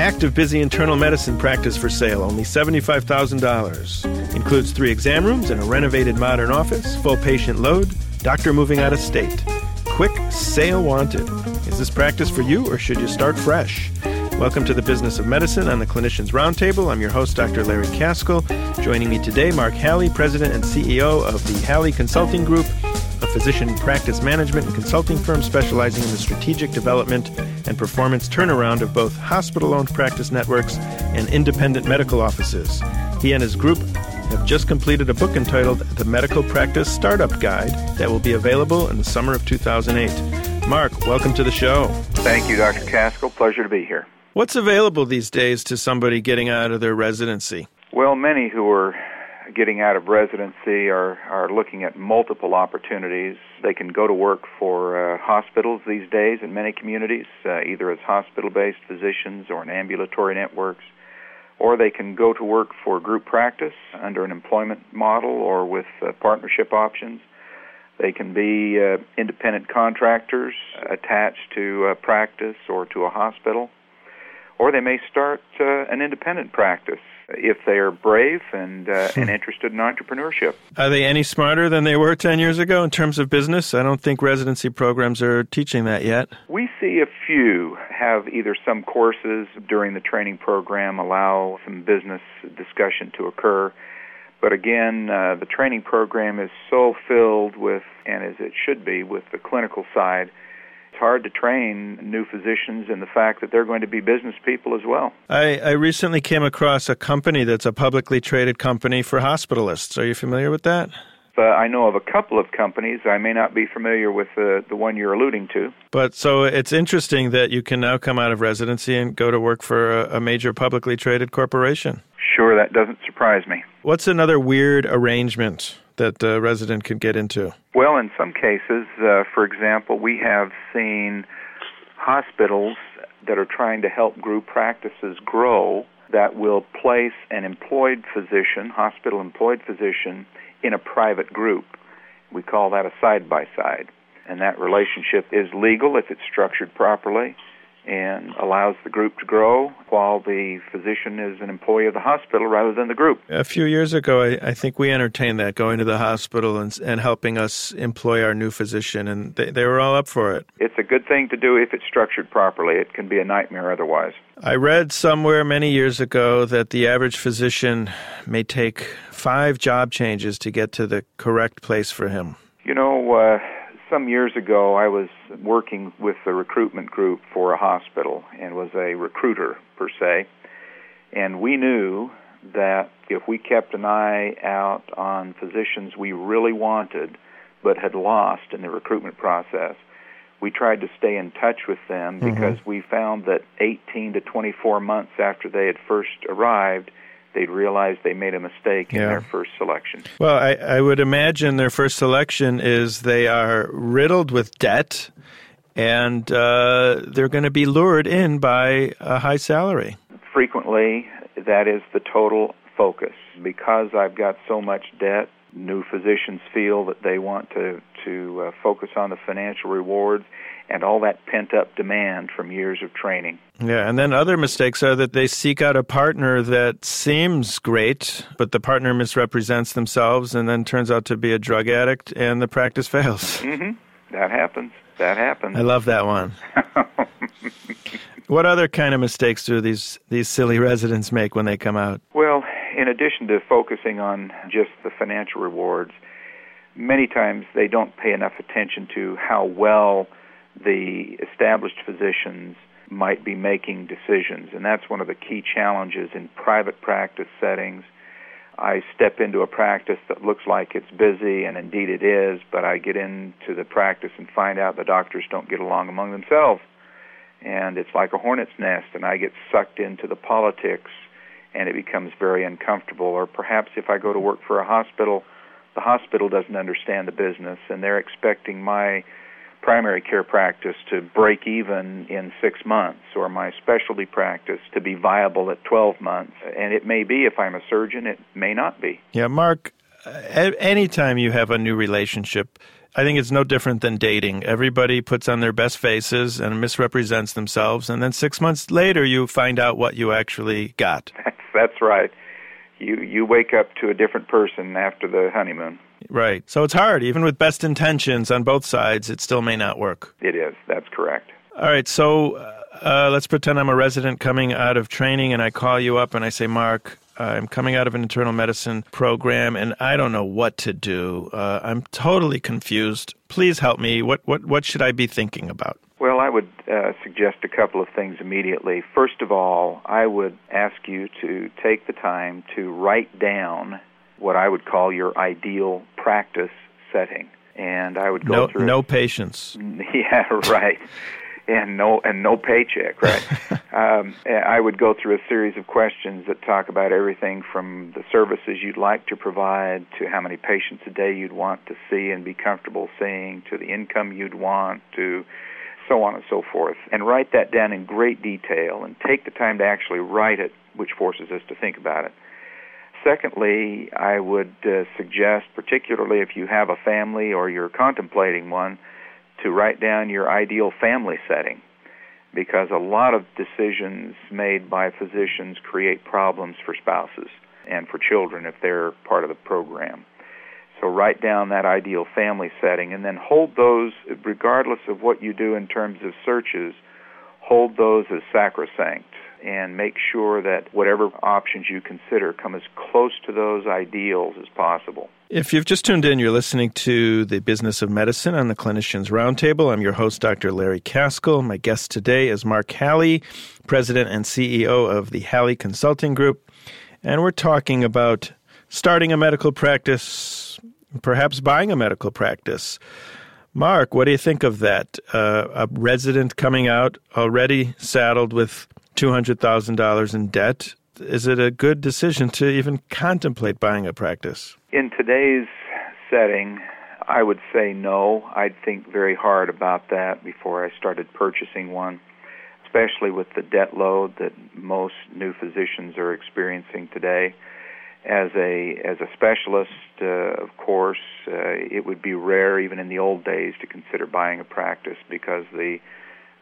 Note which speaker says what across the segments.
Speaker 1: active, busy internal medicine practice for sale, only $75,000. Includes three exam rooms and a renovated modern office, full patient load, doctor moving out of state. Quick sale wanted. Is this practice for you or should you start fresh? Welcome to the Business of Medicine on the Clinicians Roundtable. I'm your host, Dr. Larry Kaskel. Joining me today, Mark Halley, President and CEO of the Halley Consulting Group, a physician practice management and consulting firm specializing in the strategic development and performance turnaround of both hospital owned practice networks and independent medical offices. He and his group have just completed a book entitled The Medical Practice Startup Guide that will be available in the summer of 2008. Mark, welcome to the show.
Speaker 2: Thank you, Dr. Kaskel. Pleasure to be here.
Speaker 1: What's available these days to somebody getting out of their residency?
Speaker 2: Well, many who are getting out of residency are, are looking at multiple opportunities. They can go to work for uh, hospitals these days in many communities, uh, either as hospital based physicians or in ambulatory networks, or they can go to work for group practice under an employment model or with uh, partnership options. They can be uh, independent contractors attached to a practice or to a hospital, or they may start uh, an independent practice if they are brave and uh, and interested in entrepreneurship.
Speaker 1: Are they any smarter than they were 10 years ago in terms of business? I don't think residency programs are teaching that yet.
Speaker 2: We see a few have either some courses during the training program allow some business discussion to occur. But again, uh, the training program is so filled with, and as it should be, with the clinical side hard to train new physicians in the fact that they're going to be business people as well.
Speaker 1: I, I recently came across a company that's a publicly traded company for hospitalists. Are you familiar with that?
Speaker 2: Uh, I know of a couple of companies. I may not be familiar with uh, the one you're alluding to.
Speaker 1: But so it's interesting that you can now come out of residency and go to work for a, a major publicly traded corporation.
Speaker 2: Sure, that doesn't surprise me.
Speaker 1: What's another weird arrangement that a resident could get into?
Speaker 2: Well, in some cases, uh, for example, we have seen hospitals that are trying to help group practices grow that will place an employed physician, hospital employed physician, in a private group. We call that a side by side. And that relationship is legal if it's structured properly and allows the group to grow while the physician is an employee of the hospital rather than the group.
Speaker 1: A few years ago, I, I think we entertained that going to the hospital and, and helping us employ our new physician, and they, they were all up for it.
Speaker 2: It's a good thing to do if it's structured properly. It can be a nightmare otherwise.
Speaker 1: I read somewhere many years ago that the average physician may take five job changes to get to the correct place for him.
Speaker 2: You know, uh, some years ago, I was working with the recruitment group for a hospital and was a recruiter per se. And we knew that if we kept an eye out on physicians we really wanted but had lost in the recruitment process, we tried to stay in touch with them mm-hmm. because we found that 18 to 24 months after they had first arrived, they'd realize they made a mistake in their first selection.
Speaker 1: Well, I, I would imagine their first selection is they are riddled with debt and uh, they're going to be lured in by a high salary.
Speaker 2: Frequently, that is the total focus. Because I've got so much debt, new physicians feel that they want to to uh, focus on the financial rewards and all that pent up demand from years of training.
Speaker 1: Yeah, and then other mistakes are that they seek out a partner that seems great, but the partner misrepresents themselves and then turns out to be a drug addict and the practice fails.
Speaker 2: Mm-hmm. That happens. That happens.
Speaker 1: I love that one. what other kind of mistakes do these these silly residents make when they come out?
Speaker 2: Well, in addition to focusing on just the financial rewards, many times they don't pay enough attention to how well the established physicians might be making decisions. And that's one of the key challenges in private practice settings. I step into a practice that looks like it's busy, and indeed it is, but I get into the practice and find out the doctors don't get along among themselves. And it's like a hornet's nest, and I get sucked into the politics, and it becomes very uncomfortable. Or perhaps if I go to work for a hospital, the hospital doesn't understand the business, and they're expecting my primary care practice to break even in six months or my specialty practice to be viable at 12 months. And it may be if I'm a surgeon, it may not be.
Speaker 1: Yeah, Mark, anytime you have a new relationship, I think it's no different than dating. Everybody puts on their best faces and misrepresents themselves, and then six months later, you find out what you actually got.
Speaker 2: That's, right. You you wake up to a different person after the honeymoon.
Speaker 1: Right. So it's hard, even with best intentions on both sides. It still may not work.
Speaker 2: It is. That's correct.
Speaker 1: All right. So uh, let's pretend I'm a resident coming out of training, and I call you up and I say, Mark, I'm coming out of an internal medicine program and I don't know what to do. Uh, I'm totally confused. Please help me. What, what, what should I be thinking about?
Speaker 2: Well, I would uh, suggest a couple of things immediately. First of all, I would ask you to take the time to write down what I would call your ideal practice setting. And I would go
Speaker 1: no,
Speaker 2: through.
Speaker 1: No patients.
Speaker 2: Yeah, right and no and no paycheck, right? um, I would go through a series of questions that talk about everything from the services you'd like to provide to how many patients a day you'd want to see and be comfortable seeing to the income you'd want to so on and so forth and write that down in great detail and take the time to actually write it which forces us to think about it secondly i would uh, suggest particularly if you have a family or you're contemplating one to write down your ideal family setting because a lot of decisions made by physicians create problems for spouses and for children if they're part of the program. So write down that ideal family setting and then hold those, regardless of what you do in terms of searches, hold those as sacrosanct and make sure that whatever options you consider come as close to those ideals as possible.
Speaker 1: If you've just tuned in, you're listening to the Business of Medicine on the Clinicians Roundtable. I'm your host, Dr. Larry Kaskel. My guest today is Mark Halley, President and CEO of the Halley Consulting Group. And we're talking about starting a medical practice, perhaps buying a medical practice. Mark, what do you think of that? Uh, a resident coming out already saddled with $200,000 in debt. Is it a good decision to even contemplate buying a practice?
Speaker 2: In today's setting, I would say no. I'd think very hard about that before I started purchasing one, especially with the debt load that most new physicians are experiencing today. As a as a specialist, uh, of course, uh, it would be rare even in the old days to consider buying a practice because the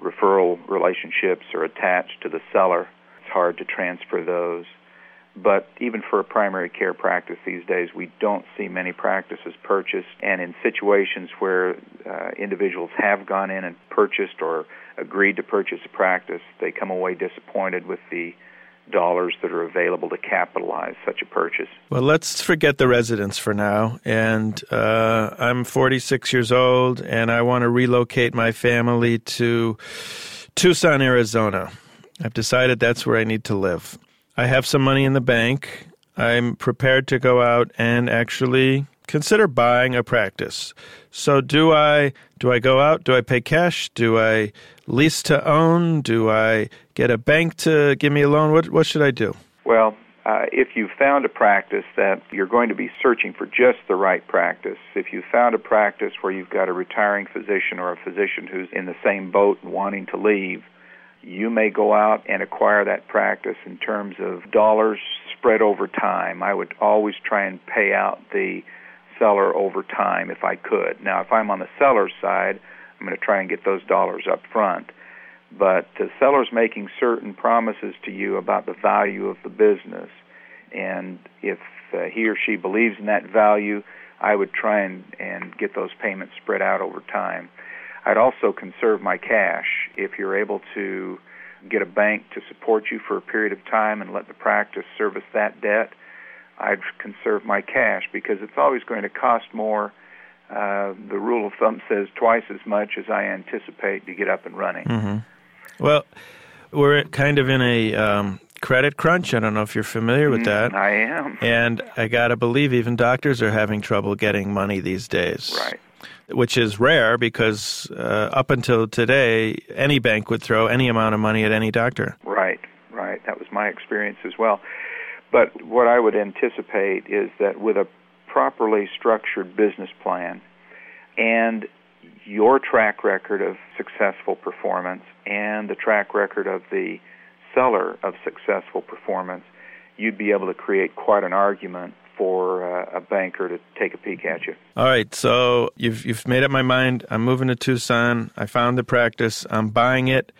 Speaker 2: referral relationships are attached to the seller. It's hard to transfer those. But even for a primary care practice these days, we don't see many practices purchased. And in situations where uh, individuals have gone in and purchased or agreed to purchase a practice, they come away disappointed with the dollars that are available to capitalize such a purchase.
Speaker 1: Well, let's forget the residents for now. And uh, I'm 46 years old, and I want to relocate my family to Tucson, Arizona. I've decided that's where I need to live. I have some money in the bank. I'm prepared to go out and actually consider buying a practice. So do I do I go out? Do I pay cash? Do I lease to own? Do I get a bank to give me a loan? What what should I do?
Speaker 2: Well, uh, if you've found a practice that you're going to be searching for just the right practice, if you've found a practice where you've got a retiring physician or a physician who's in the same boat wanting to leave, you may go out and acquire that practice in terms of dollars spread over time. I would always try and pay out the seller over time if I could. Now, if I'm on the seller's side, I'm going to try and get those dollars up front. But the seller's making certain promises to you about the value of the business, and if uh, he or she believes in that value, I would try and, and get those payments spread out over time. I'd also conserve my cash. If you're able to get a bank to support you for a period of time and let the practice service that debt, I'd conserve my cash because it's always going to cost more. Uh, the rule of thumb says twice as much as I anticipate to get up and running.
Speaker 1: Mm-hmm. Well, we're kind of in a um, credit crunch. I don't know if you're familiar with that.
Speaker 2: Mm, I am.
Speaker 1: And I got to believe even doctors are having trouble getting money these days.
Speaker 2: Right.
Speaker 1: Which is rare because uh, up until today, any bank would throw any amount of money at any doctor.
Speaker 2: Right, right. That was my experience as well. But what I would anticipate is that with a properly structured business plan and your track record of successful performance and the track record of the seller of successful performance, you'd be able to create quite an argument for uh, a banker to take a peek at you.
Speaker 1: All right, so you've you've made up my mind. I'm moving to Tucson. I found the practice. I'm buying it,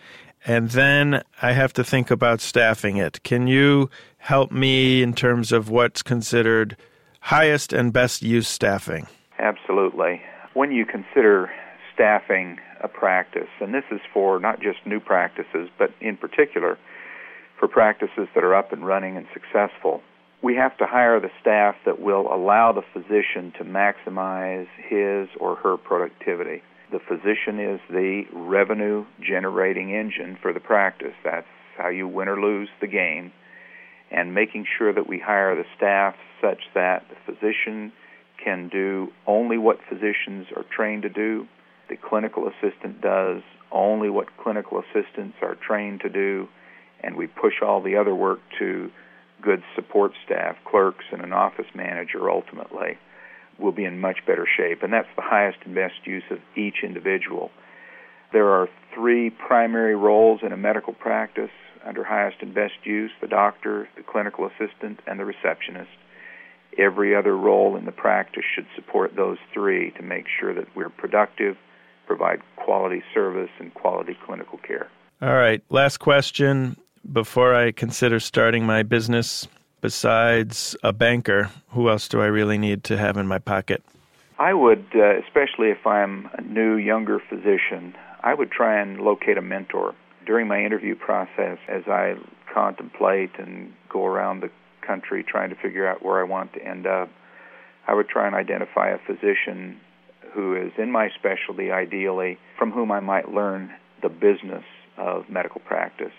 Speaker 1: and then I have to think about staffing it. Can you help me in terms of what's considered highest and best use staffing?
Speaker 2: Absolutely. When you consider staffing a practice, and this is for not just new practices, but in particular for practices that are up and running and successful, we have to hire the staff that will allow the physician to maximize his or her productivity. The physician is the revenue generating engine for the practice. That's how you win or lose the game. And making sure that we hire the staff such that the physician can do only what physicians are trained to do, the clinical assistant does only what clinical assistants are trained to do, and we push all the other work to good support staff, clerks, and an office manager ultimately, we'll be in much better shape. And that's the highest and best use of each individual. There are three primary roles in a medical practice under highest and best use the doctor, the clinical assistant, and the receptionist. Every other role in the practice should support those three to make sure that we're productive, provide quality service, and quality clinical care.
Speaker 1: All right, last question before I consider starting my business, besides a banker, who else do I really need to have in my pocket?
Speaker 2: I would, uh, especially if I'm a new, younger physician, I would try and locate a mentor. During my interview process, as I contemplate and go around the country trying to figure out where I want to end up, I would try and identify a physician who is in my specialty, ideally, from whom I might learn the business of medical practice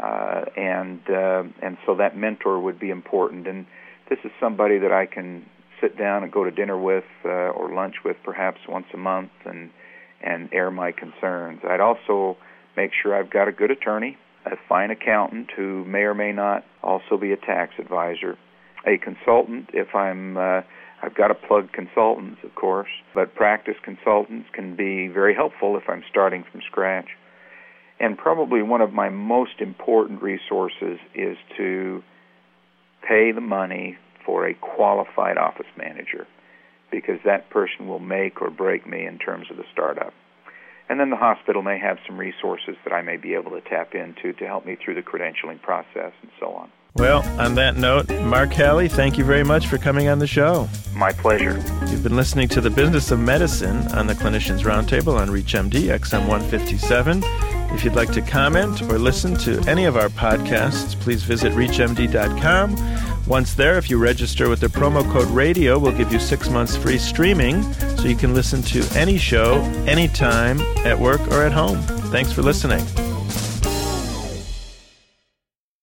Speaker 2: uh, and uh, and so that mentor would be important. And this is somebody that I can sit down and go to dinner with uh, or lunch with, perhaps once a month, and and air my concerns. I'd also make sure I've got a good attorney, a fine accountant who may or may not also be a tax advisor, a consultant if I'm. I've got to plug consultants, of course, but practice consultants can be very helpful if I'm starting from scratch. And probably one of my most important resources is to pay the money for a qualified office manager because that person will make or break me in terms of the startup. And then the hospital may have some resources that I may be able to tap into to help me through the credentialing process and so on.
Speaker 1: Well, on that note, Mark Halley, thank you very much for coming on the show.
Speaker 2: My pleasure.
Speaker 1: You've been listening to The Business of Medicine on the Clinicians Roundtable on ReachMD XM 157. If you'd like to comment or listen to any of our podcasts, please visit ReachMD.com. Once there, if you register with the promo code RADIO, we'll give you six months free streaming so you can listen to any show, anytime, at work or at home. Thanks for listening.